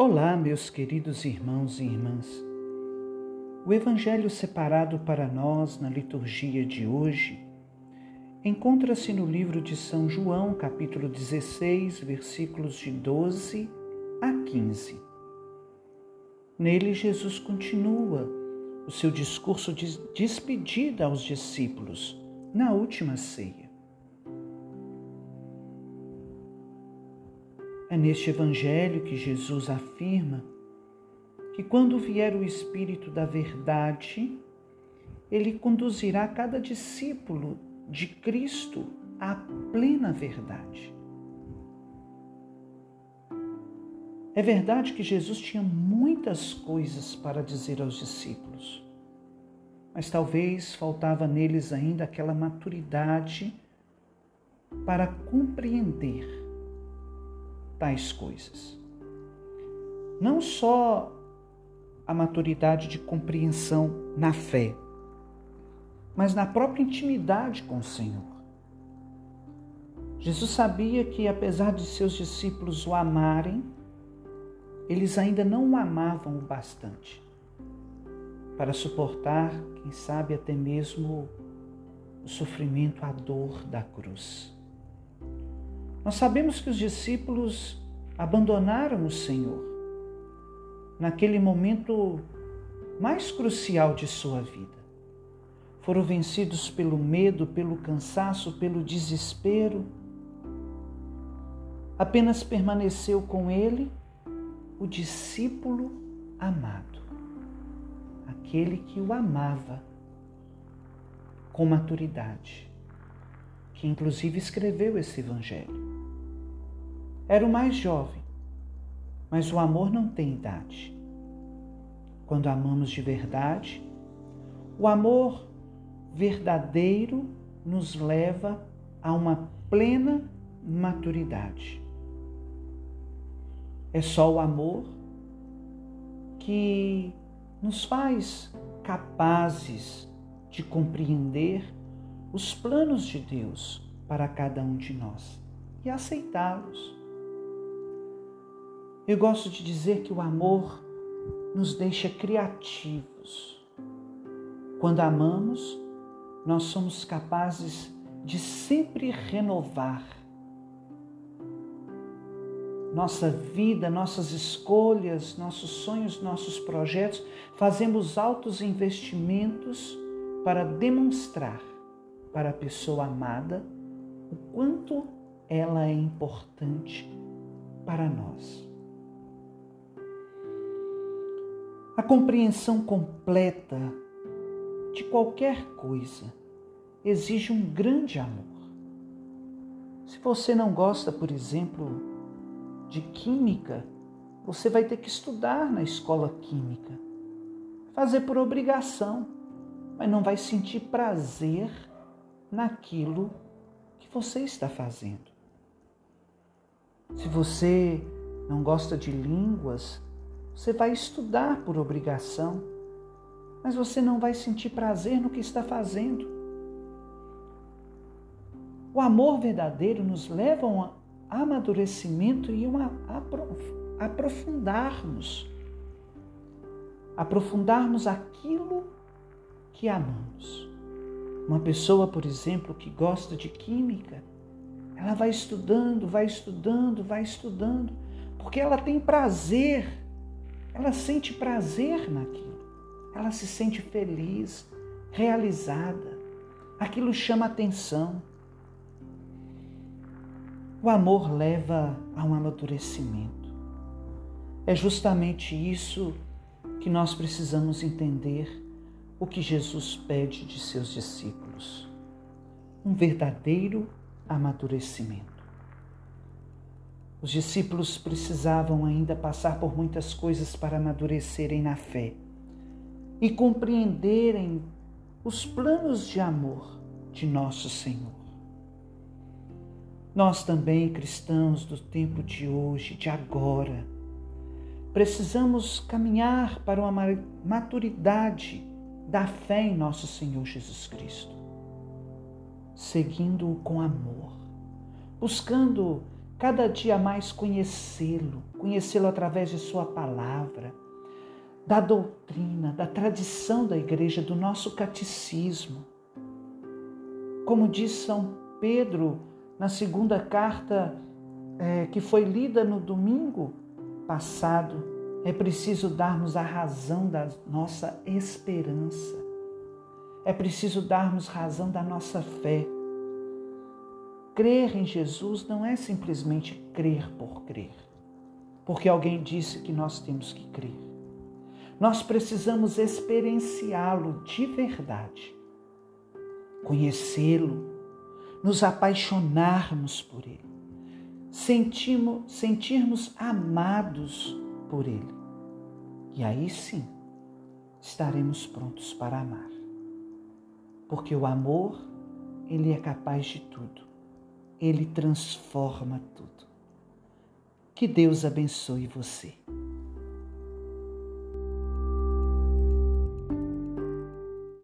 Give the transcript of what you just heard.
Olá, meus queridos irmãos e irmãs. O Evangelho separado para nós na liturgia de hoje encontra-se no livro de São João, capítulo 16, versículos de 12 a 15. Nele, Jesus continua o seu discurso de despedida aos discípulos na última ceia. É neste Evangelho que Jesus afirma que quando vier o Espírito da Verdade, ele conduzirá cada discípulo de Cristo à plena verdade. É verdade que Jesus tinha muitas coisas para dizer aos discípulos, mas talvez faltava neles ainda aquela maturidade para compreender tais coisas. Não só a maturidade de compreensão na fé, mas na própria intimidade com o Senhor. Jesus sabia que, apesar de seus discípulos o amarem, eles ainda não o amavam o bastante para suportar, quem sabe, até mesmo o sofrimento, a dor da cruz. Nós sabemos que os discípulos abandonaram o Senhor naquele momento mais crucial de sua vida. Foram vencidos pelo medo, pelo cansaço, pelo desespero. Apenas permaneceu com ele o discípulo amado, aquele que o amava com maturidade que inclusive escreveu esse evangelho. Era o mais jovem, mas o amor não tem idade. Quando amamos de verdade, o amor verdadeiro nos leva a uma plena maturidade. É só o amor que nos faz capazes de compreender os planos de Deus para cada um de nós e aceitá-los. Eu gosto de dizer que o amor nos deixa criativos. Quando amamos, nós somos capazes de sempre renovar nossa vida, nossas escolhas, nossos sonhos, nossos projetos, fazemos altos investimentos para demonstrar para a pessoa amada o quanto ela é importante para nós. Compreensão completa de qualquer coisa exige um grande amor. Se você não gosta, por exemplo, de química, você vai ter que estudar na escola química, fazer por obrigação, mas não vai sentir prazer naquilo que você está fazendo. Se você não gosta de línguas, você vai estudar por obrigação, mas você não vai sentir prazer no que está fazendo. O amor verdadeiro nos leva a um amadurecimento e um aprofundarmos. Aprofundarmos aquilo que amamos. Uma pessoa, por exemplo, que gosta de química, ela vai estudando, vai estudando, vai estudando, porque ela tem prazer, ela sente prazer naquilo, ela se sente feliz, realizada, aquilo chama atenção. O amor leva a um amadurecimento. É justamente isso que nós precisamos entender o que Jesus pede de seus discípulos: um verdadeiro amadurecimento. Os discípulos precisavam ainda passar por muitas coisas para amadurecerem na fé e compreenderem os planos de amor de nosso Senhor. Nós também, cristãos do tempo de hoje, de agora, precisamos caminhar para uma maturidade da fé em nosso Senhor Jesus Cristo, seguindo-o com amor, buscando cada dia mais conhecê-lo, conhecê-lo através de Sua palavra, da doutrina, da tradição da igreja, do nosso catecismo. Como diz São Pedro na segunda carta é, que foi lida no domingo passado, é preciso darmos a razão da nossa esperança. É preciso darmos razão da nossa fé. Crer em Jesus não é simplesmente crer por crer, porque alguém disse que nós temos que crer. Nós precisamos experienciá-lo de verdade, conhecê-lo, nos apaixonarmos por ele, sentimos, sentirmos amados por ele. E aí sim estaremos prontos para amar. Porque o amor, ele é capaz de tudo. Ele transforma tudo. Que Deus abençoe você.